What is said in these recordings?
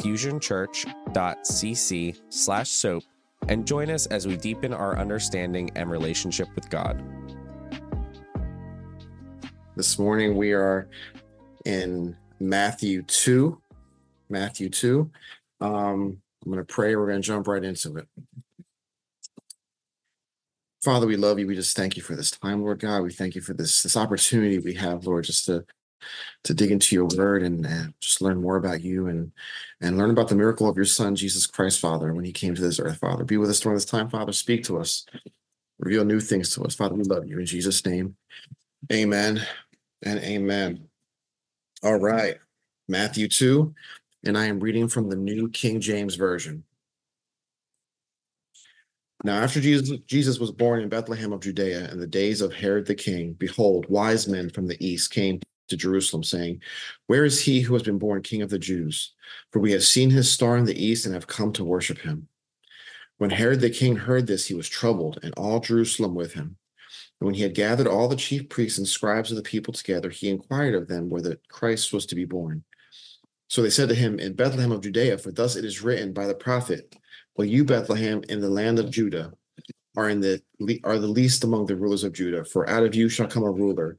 fusionchurch.cc slash soap and join us as we deepen our understanding and relationship with God. This morning we are in Matthew 2. Matthew 2. Um, I'm going to pray. We're going to jump right into it. Father, we love you. We just thank you for this time, Lord God. We thank you for this this opportunity we have, Lord, just to to dig into your word and, and just learn more about you and and learn about the miracle of your son, Jesus Christ, Father, when he came to this earth, Father. Be with us during this time, Father. Speak to us. Reveal new things to us. Father, we love you. In Jesus' name, amen and amen. All right. Matthew 2, and I am reading from the New King James Version. Now, after Jesus, Jesus was born in Bethlehem of Judea in the days of Herod the king, behold, wise men from the east came to Jerusalem, saying, Where is he who has been born king of the Jews? For we have seen his star in the east and have come to worship him. When Herod the king heard this, he was troubled, and all Jerusalem with him. And when he had gathered all the chief priests and scribes of the people together, he inquired of them where the Christ was to be born. So they said to him, In Bethlehem of Judea, for thus it is written by the prophet, Well, you, Bethlehem, in the land of Judah, are in the are the least among the rulers of Judah, for out of you shall come a ruler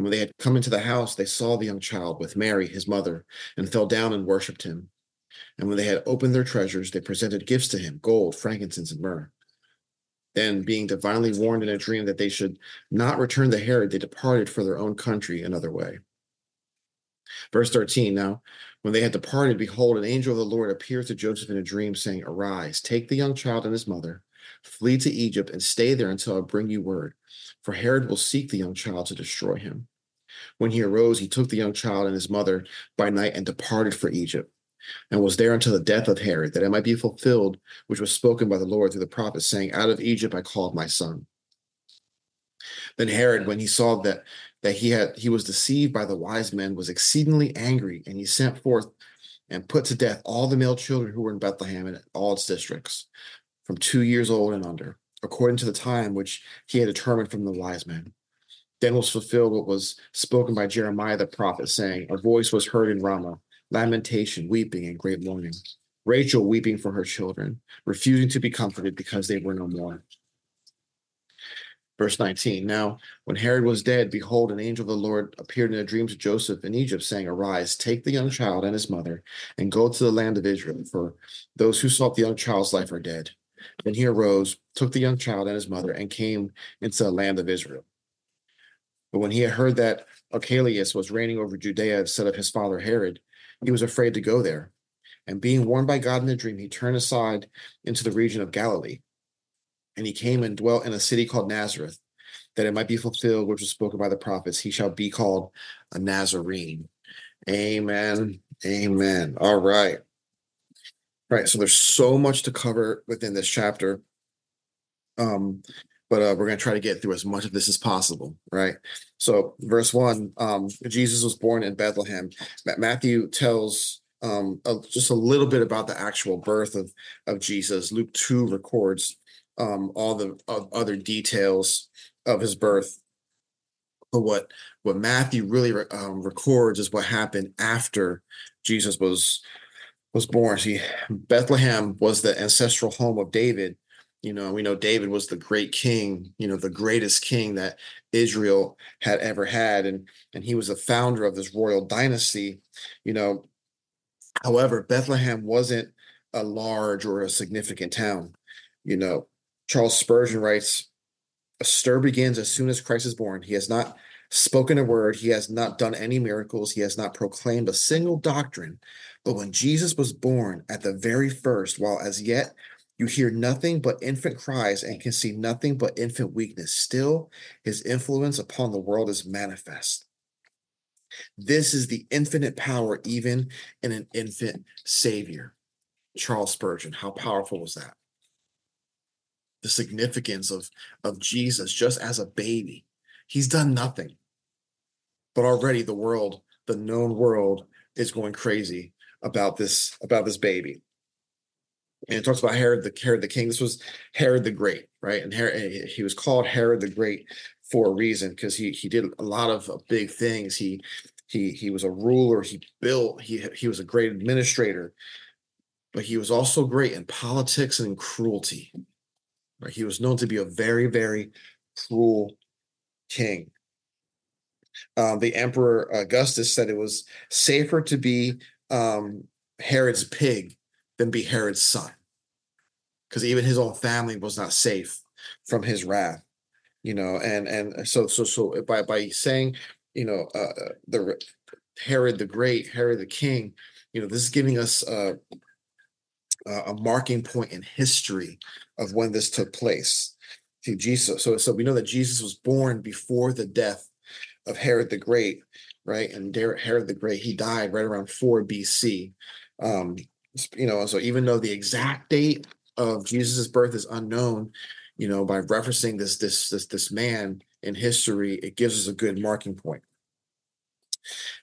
And when they had come into the house, they saw the young child with Mary, his mother, and fell down and worshipped him. And when they had opened their treasures, they presented gifts to him gold, frankincense, and myrrh. Then, being divinely warned in a dream that they should not return to Herod, they departed for their own country another way. Verse 13 Now, when they had departed, behold, an angel of the Lord appeared to Joseph in a dream, saying, Arise, take the young child and his mother, flee to Egypt, and stay there until I bring you word for Herod will seek the young child to destroy him. When he arose, he took the young child and his mother by night and departed for Egypt, and was there until the death of Herod, that it might be fulfilled which was spoken by the Lord through the prophet, saying, Out of Egypt I called my son. Then Herod, when he saw that that he had he was deceived by the wise men, was exceedingly angry, and he sent forth and put to death all the male children who were in Bethlehem and all its districts, from two years old and under according to the time which he had determined from the wise men. Then was fulfilled what was spoken by Jeremiah the prophet, saying, A voice was heard in Ramah, lamentation, weeping, and great mourning. Rachel weeping for her children, refusing to be comforted because they were no more. Verse 19 Now, when Herod was dead, behold, an angel of the Lord appeared in a dream to Joseph in Egypt, saying, Arise, take the young child and his mother, and go to the land of Israel, for those who sought the young child's life are dead. Then he arose, took the young child and his mother, and came into the land of Israel. But when he had heard that Archelaus was reigning over Judea instead of his father Herod, he was afraid to go there. And being warned by God in a dream, he turned aside into the region of Galilee. And he came and dwelt in a city called Nazareth, that it might be fulfilled which was spoken by the prophets. He shall be called a Nazarene. Amen. Amen. All right. Right. So there's so much to cover within this chapter. Um, but uh, we're going to try to get through as much of this as possible. Right. So, verse one um, Jesus was born in Bethlehem. Matthew tells um, a, just a little bit about the actual birth of, of Jesus. Luke 2 records um, all the uh, other details of his birth. But what what Matthew really um, records is what happened after Jesus was was born. See, Bethlehem was the ancestral home of David. You know, we know David was the great king, you know, the greatest king that Israel had ever had. And, and he was the founder of this royal dynasty, you know. However, Bethlehem wasn't a large or a significant town. You know, Charles Spurgeon writes, a stir begins as soon as Christ is born. He has not spoken a word, he has not done any miracles, he has not proclaimed a single doctrine. But when Jesus was born at the very first, while as yet you hear nothing but infant cries and can see nothing but infant weakness, still his influence upon the world is manifest. This is the infinite power, even in an infant savior. Charles Spurgeon, how powerful was that? The significance of, of Jesus just as a baby. He's done nothing. But already the world, the known world, is going crazy about this about this baby. And it talks about Herod the Herod the king. This was Herod the Great, right? And Herod, he was called Herod the Great for a reason because he he did a lot of big things. He he he was a ruler. He built. He he was a great administrator, but he was also great in politics and in cruelty. Right? He was known to be a very very cruel king. Um, the Emperor Augustus said it was safer to be um, Herod's pig than be Herod's son, because even his own family was not safe from his wrath. You know, and and so so so by by saying, you know, uh, the Herod the Great, Herod the King, you know, this is giving us uh, a marking point in history of when this took place. See, Jesus. So so we know that Jesus was born before the death of Herod the Great, right? And Herod the Great, he died right around 4 BC. Um, you know, so even though the exact date of Jesus's birth is unknown, you know, by referencing this this this this man in history, it gives us a good marking point.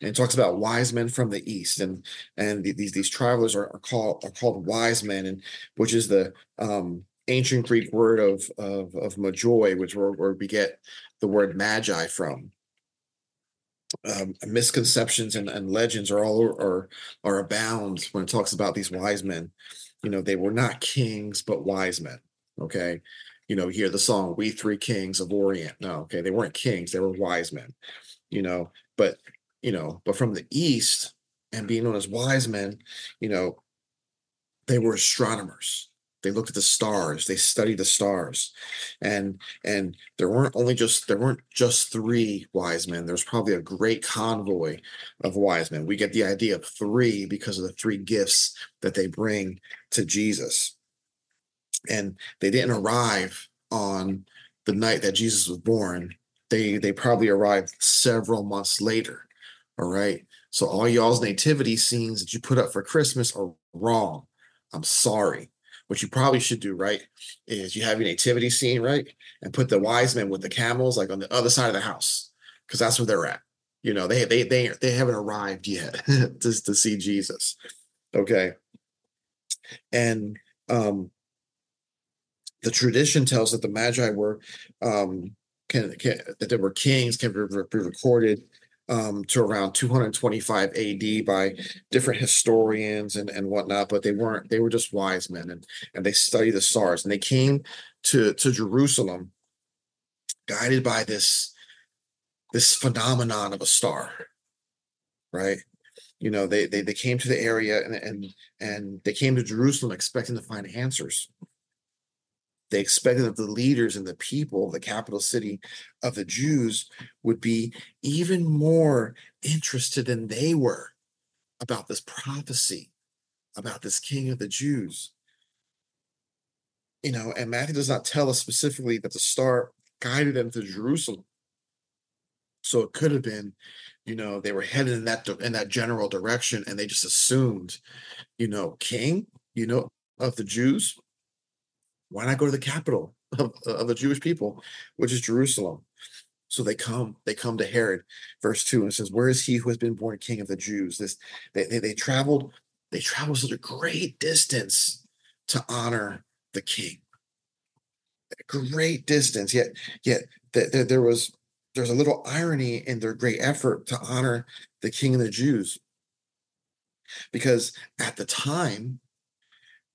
And it talks about wise men from the east, and and these these travelers are, are called are called wise men, and which is the um, ancient Greek word of of of magoi, which where, where we get the word magi from um, misconceptions and, and legends are all are are abound when it talks about these wise men. You know, they were not kings, but wise men. Okay. You know, hear the song, We Three Kings of Orient. No, okay, they weren't kings, they were wise men, you know, but you know, but from the east and being known as wise men, you know, they were astronomers they looked at the stars they studied the stars. And and there weren't only just there weren't just three wise men there's probably a great convoy of wise men. We get the idea of three because of the three gifts that they bring to jesus. And they didn't arrive on the night that jesus was born. They they probably arrived several months later all right? So all y'all's nativity scenes that you put up for christmas are wrong. I'm sorry what you probably should do, right, is you have your nativity scene, right, and put the wise men with the camels like on the other side of the house, because that's where they're at. You know, they they they they haven't arrived yet to to see Jesus. Okay, and um, the tradition tells that the Magi were um, can, can that there were kings can be, be recorded um, to around 225 AD by different historians and, and whatnot, but they weren't, they were just wise men and, and they studied the stars and they came to, to Jerusalem guided by this, this phenomenon of a star, right? You know, they, they, they came to the area and, and, and they came to Jerusalem expecting to find answers they expected that the leaders and the people of the capital city of the Jews would be even more interested than they were about this prophecy about this king of the Jews. You know, and Matthew does not tell us specifically that the star guided them to Jerusalem. So it could have been, you know, they were headed in that in that general direction, and they just assumed, you know, king, you know, of the Jews why not go to the capital of, of the Jewish people, which is Jerusalem? So they come, they come to Herod, verse two, and it says, Where is he who has been born king of the Jews? This they they, they traveled, they traveled such a great distance to honor the king. A great distance. Yet, yet th- th- there was there's a little irony in their great effort to honor the king of the Jews. Because at the time,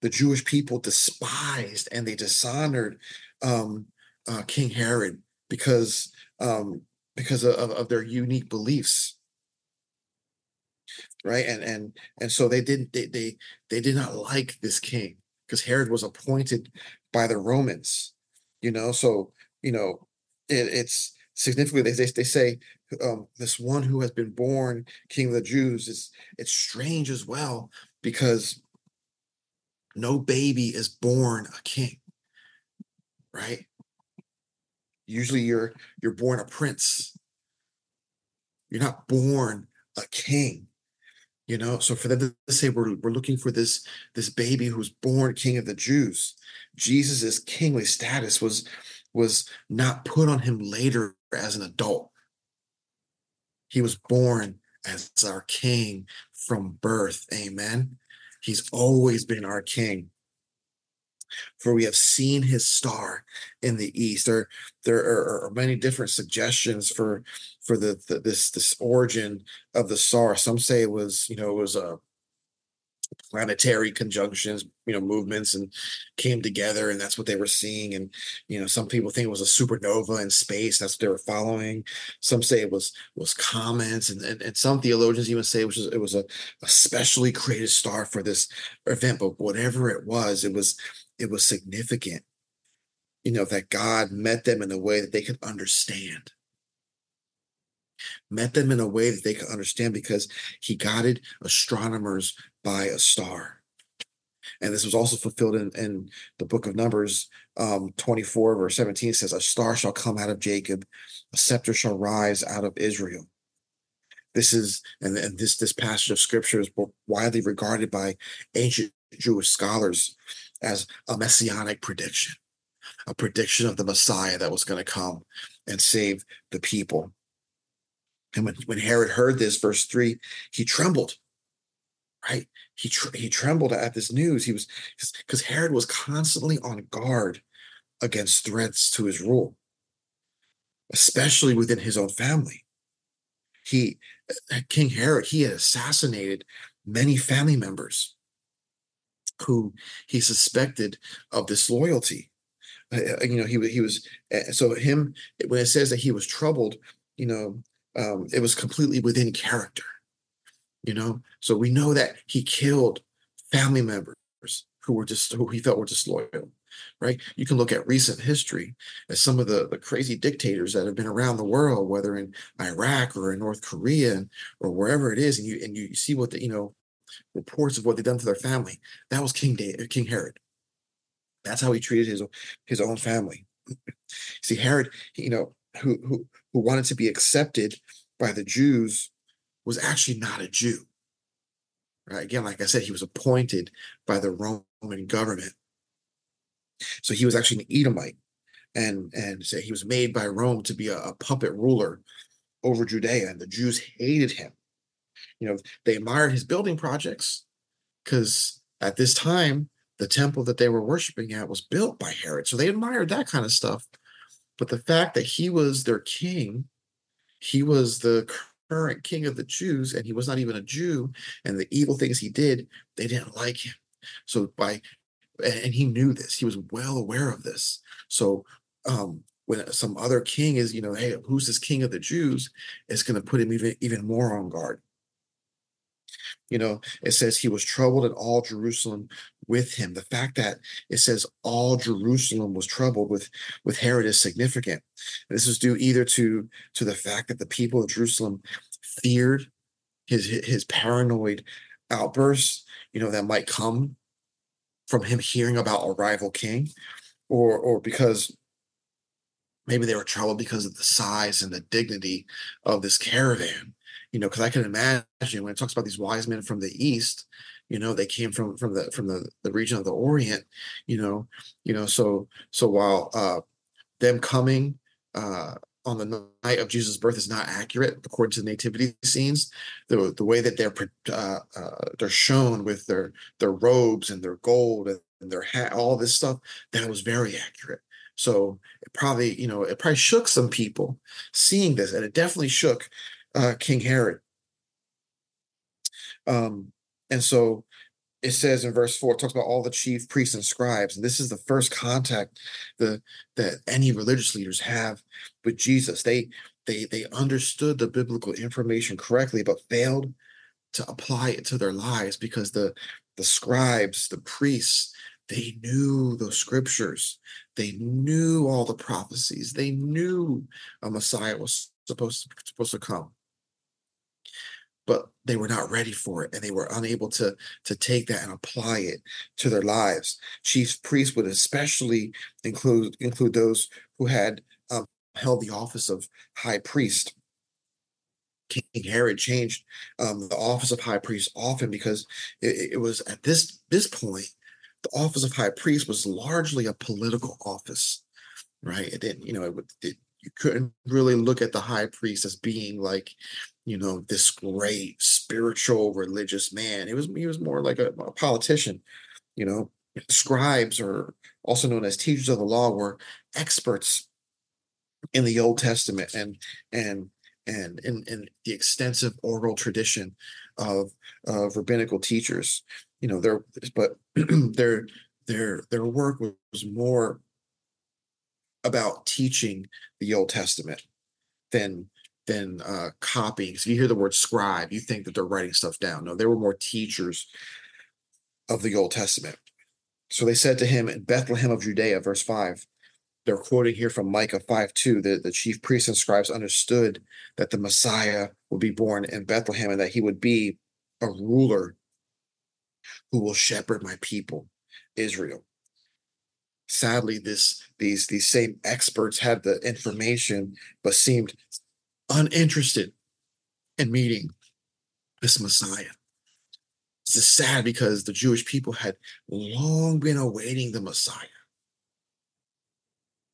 the Jewish people despised and they dishonored um, uh, King Herod because um, because of, of their unique beliefs. right? And and and so they didn't they they they did not like this king because Herod was appointed by the Romans, you know. So you know, it, it's significantly they, they say um, this one who has been born king of the Jews is it's strange as well because no baby is born a king, right? Usually you're you're born a prince. You're not born a king. You know, so for them to say we're, we're looking for this this baby who's born king of the Jews, Jesus's kingly status was was not put on him later as an adult. He was born as our king from birth. Amen. He's always been our king. For we have seen his star in the east. There, there are, are many different suggestions for for the, the this this origin of the star. Some say it was, you know, it was a planetary conjunctions, you know, movements and came together, and that's what they were seeing. And you know, some people think it was a supernova in space. That's what they were following. Some say it was was comets, and and, and some theologians even say it was it was a, a specially created star for this event. But whatever it was, it was it was significant. You know that God met them in a way that they could understand met them in a way that they could understand because he guided astronomers by a star. And this was also fulfilled in, in the book of Numbers, um, 24, verse 17 says, A star shall come out of Jacob, a scepter shall rise out of Israel. This is, and, and this, this passage of scripture is widely regarded by ancient Jewish scholars as a messianic prediction, a prediction of the Messiah that was going to come and save the people. And when, when Herod heard this, verse 3, he trembled right? He tr- he trembled at this news. He was because Herod was constantly on guard against threats to his rule, especially within his own family. He uh, King Herod he had assassinated many family members who he suspected of disloyalty. Uh, uh you know, he he was uh, so him when it says that he was troubled, you know, um, it was completely within character you know? So we know that he killed family members who were just who he felt were disloyal right? You can look at recent history as some of the, the crazy dictators that have been around the world whether in iraq or in north korea or wherever it is and you and you see what the you know reports of what they've done to their family. That was king David, king herod. That's how he treated his his own family. See herod you know who who who wanted to be accepted by the jews was actually not a Jew. Right? Again, like I said, he was appointed by the Roman government. So he was actually an Edomite. And and so he was made by Rome to be a, a puppet ruler over Judea, and the Jews hated him. You know, they admired his building projects because at this time, the temple that they were worshiping at was built by Herod. So they admired that kind of stuff. But the fact that he was their king, he was the current king of the Jews, and he was not even a Jew, and the evil things he did, they didn't like him. So by and he knew this, he was well aware of this. So um when some other king is, you know, hey, who's this king of the Jews? It's going to put him even even more on guard. You know, it says he was troubled and all Jerusalem with him. The fact that it says all Jerusalem was troubled with with Herod is significant. This is due either to to the fact that the people of Jerusalem feared his his paranoid outbursts, you know, that might come from him hearing about a rival king, or or because maybe they were troubled because of the size and the dignity of this caravan you know, because I can imagine when it talks about these wise men from the east, you know, they came from from the from the the region of the Orient, you know, you know, so so while uh them coming uh on the night of Jesus' birth is not accurate according to the nativity scenes. The the way that they're uh, uh, they're shown with their their robes and their gold and their hat, all this stuff, that was very accurate. So it probably you know it probably shook some people seeing this, and it definitely shook uh, King Herod. Um, and so it says in verse four, it talks about all the chief priests and scribes, and this is the first contact the that any religious leaders have with Jesus. They they they understood the biblical information correctly, but failed to apply it to their lives because the the scribes, the priests, they knew the scriptures. They knew all the prophecies. They knew a Messiah was supposed to, supposed to come. But they were not ready for it and they were unable to, to take that and apply it to their lives. Chief priests would especially include include those who had um, held the office of high priest. King Herod changed um, the office of high priest often because it, it was at this this point the office of high priest was largely a political office, right? It didn't, you know, it, it, you couldn't really look at the high priest as being like, you know, this great spiritual religious man. It was he was more like a, a politician, you know. Scribes, or also known as teachers of the law, were experts in the Old Testament and and and in, in the extensive oral tradition of of rabbinical teachers you know their but their their their work was more about teaching the Old Testament than than uh, copying. So you hear the word scribe, you think that they're writing stuff down. No, they were more teachers of the Old Testament. So they said to him in Bethlehem of Judea, verse 5, they're quoting here from Micah 5 2, that the chief priests and scribes understood that the Messiah would be born in Bethlehem and that he would be a ruler who will shepherd my people, Israel. Sadly, this these these same experts had the information, but seemed uninterested in meeting this Messiah. This is sad because the Jewish people had long been awaiting the Messiah,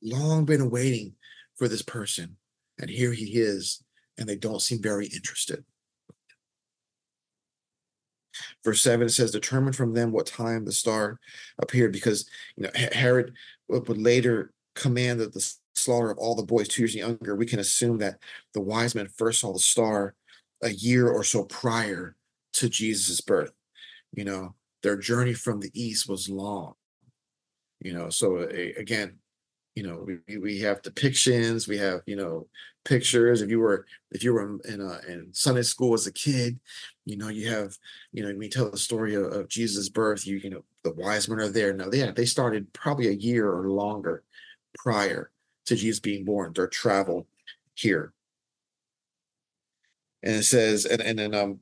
long been awaiting for this person. And here he is, and they don't seem very interested. Verse 7 it says, Determine from them what time the star appeared, because you know Herod would later command that the slaughter of all the boys two years younger. We can assume that the wise men first saw the star a year or so prior to Jesus' birth. You know, their journey from the east was long. You know, so again, you know we, we have depictions we have you know pictures. If you were if you were in a, in sunday school as a kid you know you have you know we tell the story of, of jesus birth. You you know the wise men are there. Now yeah they started probably a year or longer prior to jesus being born their travel here. And it says and, and then um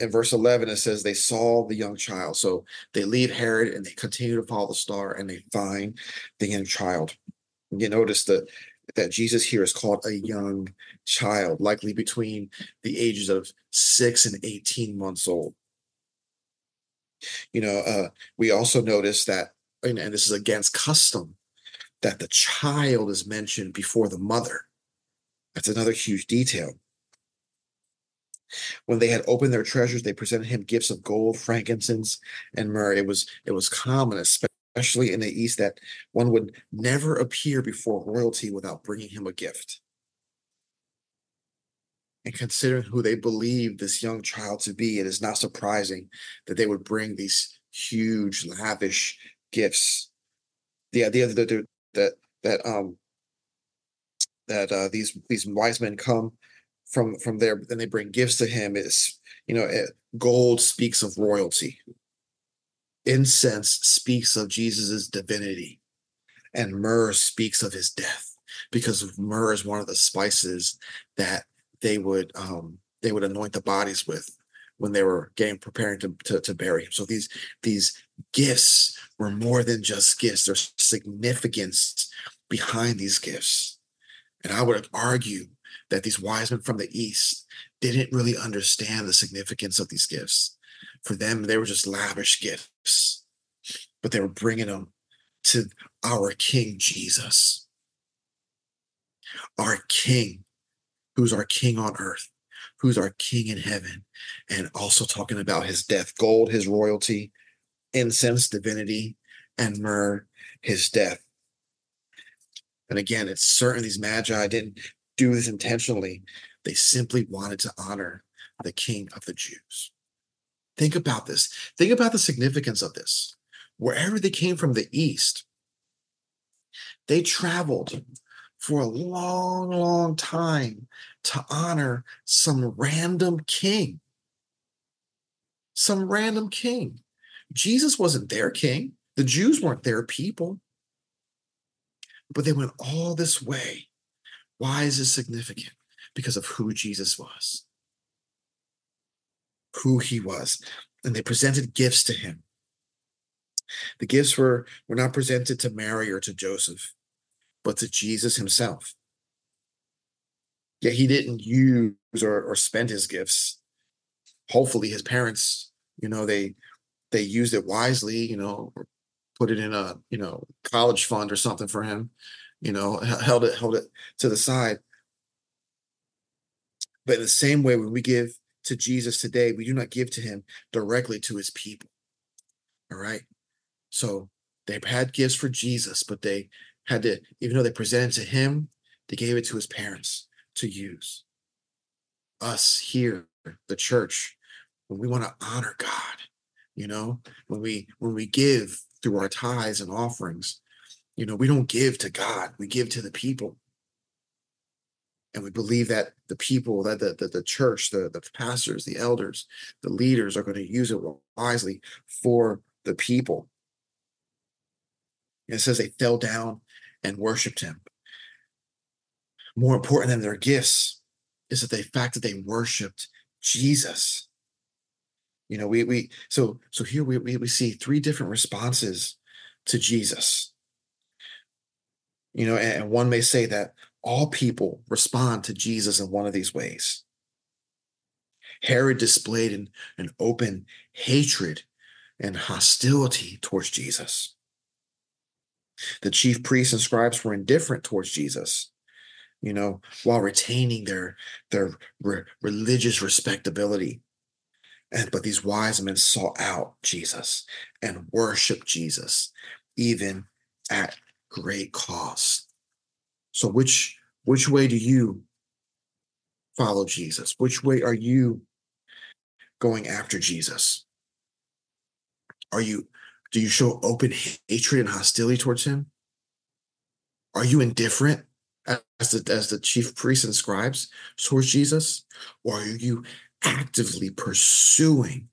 in verse 11 it says they saw the young child. So they leave herod and they continue to follow the star and they find the young child. You notice that that jesus here is called a young child likely between the ages of 6 and 18 months old. You know uh, we also notice that and, and this is against custom that the child is mentioned before the mother. That's another huge detail when they had opened their treasures, they presented him gifts of gold, frankincense, and myrrh. It was it was common, especially in the East, that one would never appear before royalty without bringing him a gift. And considering who they believed this young child to be, it is not surprising that they would bring these huge, lavish gifts. The idea that that that um that uh, these these wise men come from from there then they bring gifts to him is you know gold speaks of royalty. Incense speaks of jesus's divinity. And myrrh speaks of his death because myrrh is one of the spices that they would um they would anoint the bodies with when they were getting preparing to, to, to bury him. So these these gifts were more than just gifts. There's significance behind these gifts. And i would argue that these wise men from the east didn't really understand the significance of these gifts. For them, they were just lavish gifts, but they were bringing them to our King Jesus, our King, who's our King on earth, who's our King in heaven, and also talking about his death, gold, his royalty, incense, divinity, and myrrh, his death. And again, it's certain these magi didn't do this intentionally. They simply wanted to honor the king of the Jews. Think about this. Think about the significance of this. Wherever they came from the east, they traveled for a long, long time to honor some random king. some random king. Jesus wasn't their king. The Jews weren't their people. But they went all this way. Why is this significant? Because of who Jesus was, who he was. And they presented gifts to him. The gifts were, were not presented to Mary or to Joseph, but to Jesus himself. Yet he didn't use or, or spend his gifts. Hopefully, his parents, you know, they they used it wisely, you know, put it in a you know college fund or something for him, you know, held it held it to the side. But in the same way, when we give to Jesus today, we do not give to him directly to his people. All right. So they had gifts for Jesus, but they had to, even though they presented to him, they gave it to his parents to use. Us here, the church, when we want to honor God, you know, when we when we give through our tithes and offerings, you know, we don't give to God, we give to the people. And we believe that the people, that the, the, the church, the, the pastors, the elders, the leaders are going to use it wisely for the people. it says they fell down and worshiped him more important than their gifts is that the fact that they worshiped Jesus. You know, we we so so here we we, we see three different responses to Jesus. You know, and, one may say that all people respond to Jesus in one of these ways. Herod displayed an, an open hatred and hostility towards Jesus. The chief priests and scribes were indifferent towards Jesus you know, while retaining their their re- religious respectability. And but these wise men sought out Jesus and worshiped Jesus, even at great cost. So which which way do you follow Jesus? Which way are you going after Jesus? Are you do you show open hatred and hostility towards him? Are you indifferent as the, as the chief priests and scribes towards Jesus? Or are you actively pursuing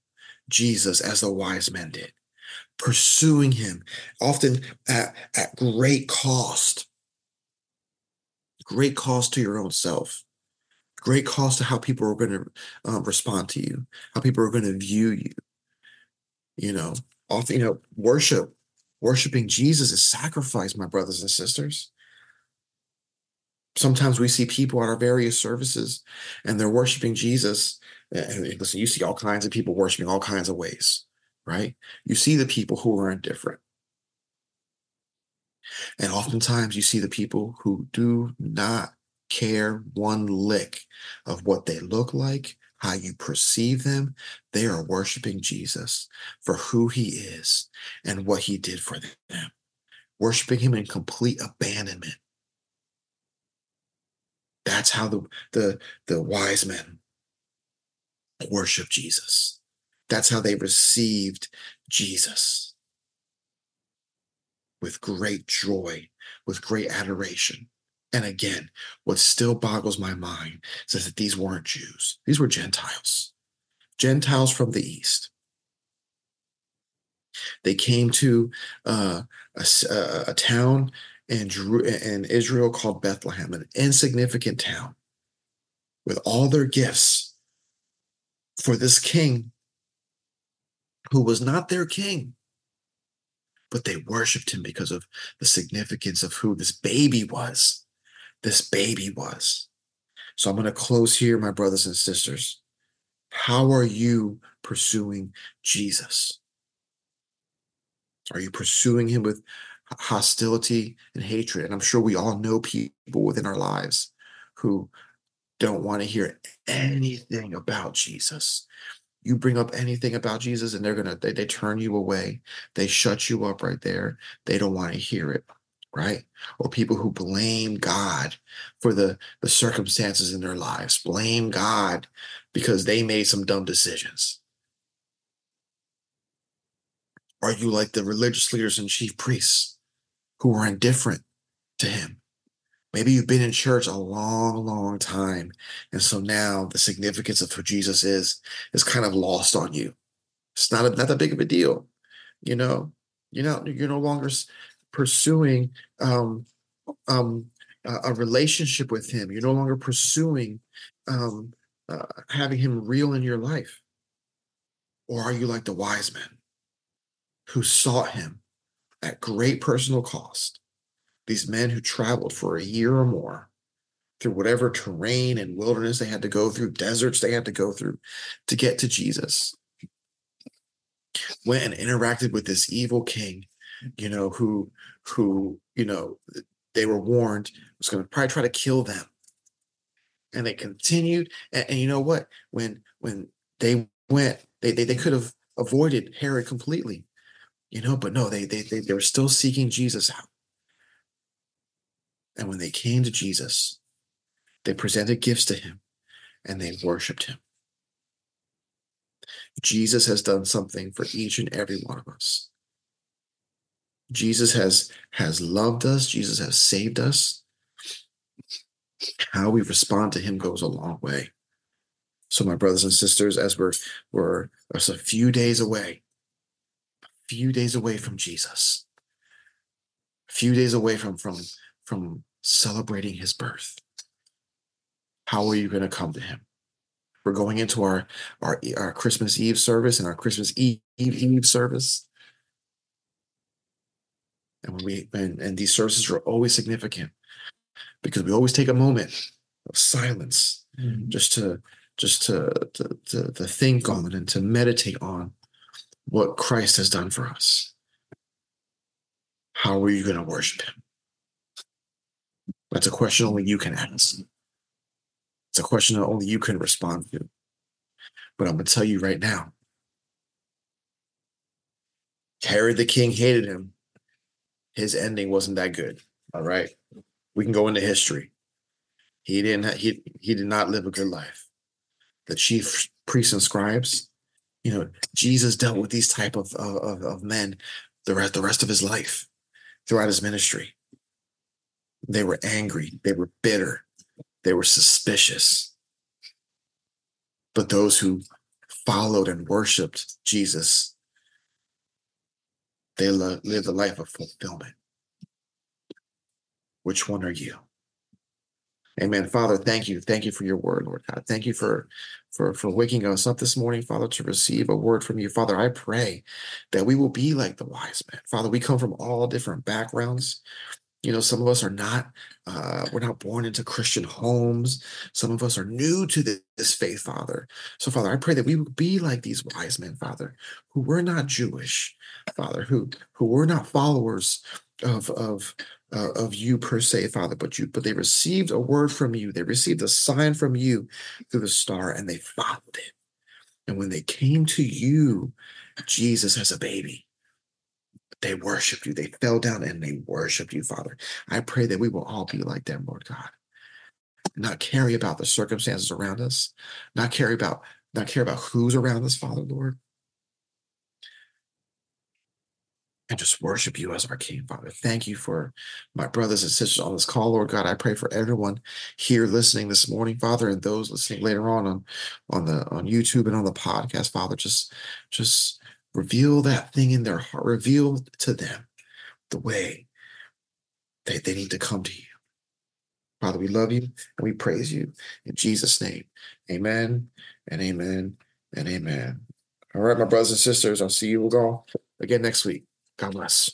Jesus as the wise men did? Pursuing him, often at, at great cost. Great cost to your own self. Great cost to how people are going to um, respond to you, how people are going to view you. You know, often, you know, worship, worshiping Jesus is sacrifice, my brothers and sisters sometimes we see people at our various services and they're worshiping Jesus. And listen, you see all kinds of people worshiping all kinds of ways, right? You see the people who are indifferent. And oftentimes you see the people who do not care one lick of what they look like, how you perceive them. They are worshiping Jesus for who he is and what he did for them, worshiping him in complete abandonment that's how the the the wise men worship Jesus. That's how they received Jesus with great joy, with great adoration. And again, what still boggles my mind is that these weren't Jews, these were Gentiles, Gentiles from the East. They came to uh, a, a, town and, and Israel called Bethlehem, an insignificant town, with all their gifts for this king who was not their king, but they worshiped him because of the significance of who this baby was. This baby was. So I'm going to close here, my brothers and sisters. How are you pursuing Jesus? Are you pursuing him with hostility and hatred. And I'm sure we all know people within our lives who don't want to hear anything about Jesus. You bring up anything about Jesus and they're to, they, they turn you away. They shut you up right there. They don't want to hear it. Right. Or people who blame God for the, the circumstances in their lives, blame God because they made some dumb decisions. Are you like the religious leaders and chief priests? who are indifferent to him. Maybe you've been in church a long, long time. And so now the significance of who Jesus is is kind of lost on you. It's not a, not that big of a deal. You know, you're not you're no longer pursuing um, um, a, relationship with him. You're no longer pursuing um, uh, having him real in your life. Or are you like the wise men who sought him at great personal cost? These men who traveled for a year or more through whatever terrain and wilderness they had to go through, deserts they had to go through to get to Jesus. Went and interacted with this evil king, you know, who who, you know, they were warned was going to probably try to kill them. And they continued. And, and you know what? When when they went, they, they they could have avoided Herod completely, you know, but no, they they they, they were still seeking Jesus out. And when they came to Jesus, they presented gifts to him and they worshiped him. Jesus has done something for each and every one of us. Jesus has has loved us, Jesus has saved us. How we respond to him goes a long way. So my brothers and sisters as we're we're just a few days away, a few days away from Jesus. A few days away from from from celebrating his birth. How are you going to come to him? We're going into our, our, our Christmas Eve service and our Christmas Eve Eve service. And when we and, and these services are always significant because we always take a moment of silence mm-hmm. just to just to, to, to to think on and to meditate on what Christ has done for us. How are you going to worship him? That's a question only you can ask. It's a question that only you can respond to. But I'm going to tell you right now Herod the king hated him. His ending wasn't that good. All right. We can go into history. He didn't he he did not live a good life. The chief priests and scribes, you know, Jesus dealt with these type of of, of men the rest the rest of his life throughout his ministry. They were angry, they were bitter, they were suspicious. But those who followed and worshiped Jesus, they lived a life of fulfillment. Which one are you? Amen. Father, thank you. Thank you for your word, Lord God. Thank you for, for, for waking us up this morning, Father, to receive a word from you. Father, I pray that we will be like the wise men. Father, we come from all different backgrounds. You know, some of us are not, uh, we're not born into Christian homes. Some of us are new to this faith, Father. So, Father, I pray that we would be like these wise men, Father, who were not Jewish, Father, who who were not followers of of uh, of you per se, Father, but you, but they received a word from you. They received a sign from you through the star, and they followed it. And when they came to you, Jesus as a baby, they worshiped you. They fell down and they worshiped you, Father. I pray that we will all be like them, Lord God. Not carry about the circumstances around us, not carry about, not care about who's around us, Father, Lord. And just worship you as our King, Father. Thank you for my brothers and sisters on this call, Lord God. I pray for everyone here listening this morning, Father, and those listening later on on, on the on YouTube and on the podcast, Father. Just, just Reveal that thing in their heart. Reveal to them the way they, they need to come to you. Father, we love you and we praise you in Jesus' name. Amen and amen and amen. All right, my brothers and sisters, I'll see you all again next week. God bless.